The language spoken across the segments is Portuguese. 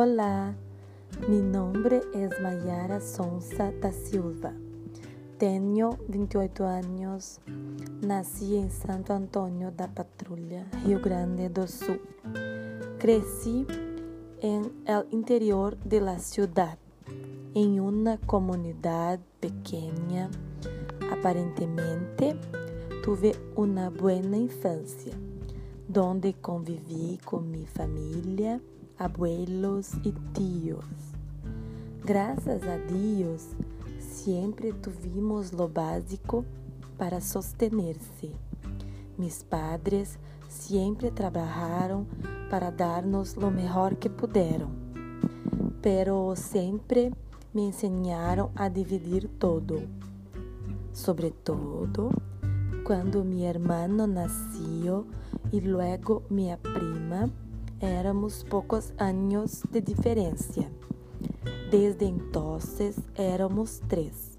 Hola, mi nombre es Mayara Sonsa da Silva. Tengo 28 años. Nací en Santo Antonio da Patrulha, Rio Grande do Sul. Crecí en el interior de la ciudad, en una comunidad pequeña. Aparentemente, tuve una buena infancia, donde conviví con mi familia abuelos e tios. Graças a Deus, sempre tuvimos lo básico para sostener-se. Mis padres sempre trabalharam para dar-nos lo melhor que puderam, pero sempre me ensinaram a dividir todo. Sobretudo, quando mi hermano nasceu e luego minha prima, éramos poucos anos de diferença. Desde então éramos três.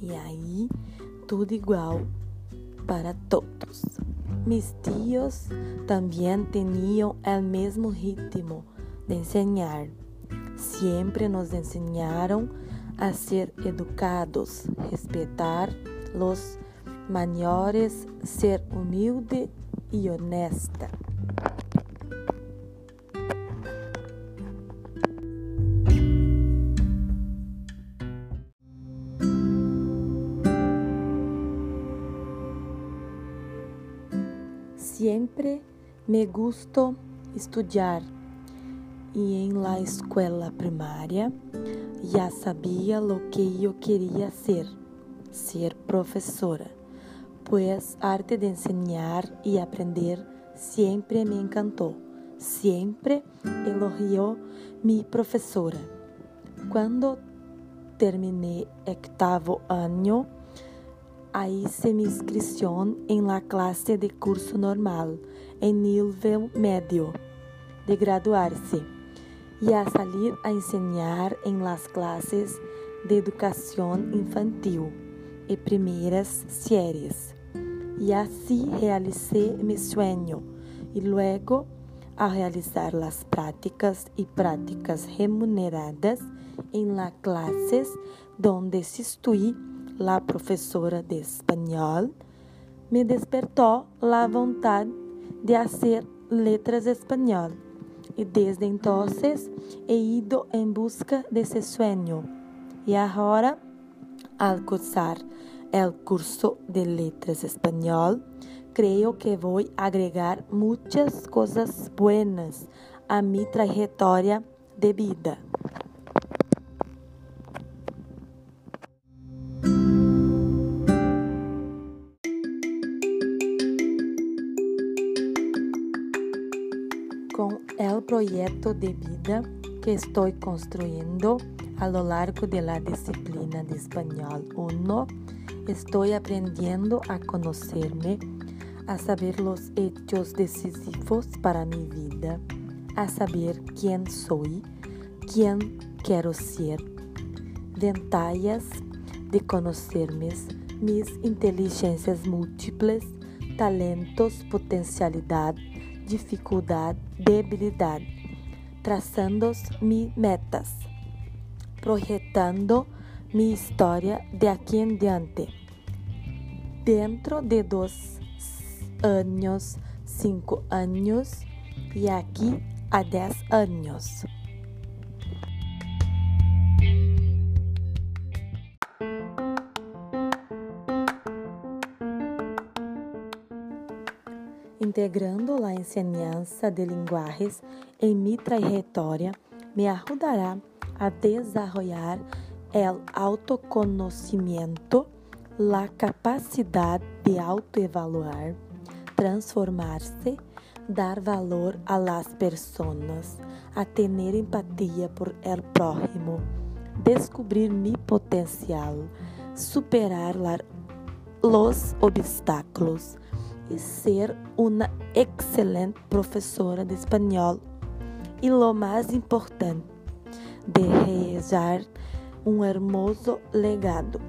E aí, tudo igual para todos. Mis tios também tinham o mesmo ritmo de ensinar. Sempre nos ensinaram a ser educados, respeitar os maiores, ser humilde e honesta. Siempre me gustó estudiar e em la escola primária já sabia lo que eu queria ser, ser professora, pois arte de ensinar e aprender sempre me encantou, sempre elogiou minha professora. Quando terminei oitavo ano, Aí hice mi inscripción en la de curso normal, en nivel medio, de graduarse, y a salir a enseñar en las clases de educación infantil y primeras series. Y así realicé mi sueño y luego a realizar las prácticas y prácticas remuneradas en las clases donde estuve la professora de espanhol, me despertou a vontade de fazer letras espanhol e desde então he ido em busca desse sonho. E agora, al cursar el curso de letras espanhol, creio que vou agregar muitas coisas buenas a minha trajetória de vida. Com o projeto de vida que estou construindo a lo largo de la disciplina de espanhol 1, estou aprendendo a conhecer-me, a saber os hechos decisivos para minha vida, a saber quem sou, quem quero ser, vantagens de conhecer-me, minhas inteligências múltiplas, talentos, potencialidade dificuldade, debilidade, traçando me metas, projetando minha história de aqui em diante. Dentro de dois anos, cinco anos e aqui a dez anos. Integrando a enseñanza de linguagens em minha trajetória, me ajudará a desenvolver o autoconhecimento, a capacidade de autoevaluar, transformar-se, dar valor a las pessoas, a ter empatia por el prójimo, descobrir mi potencial, superar los obstáculos e ser uma excelente professora de espanhol e, lo mais importante, de realizar um hermoso legado.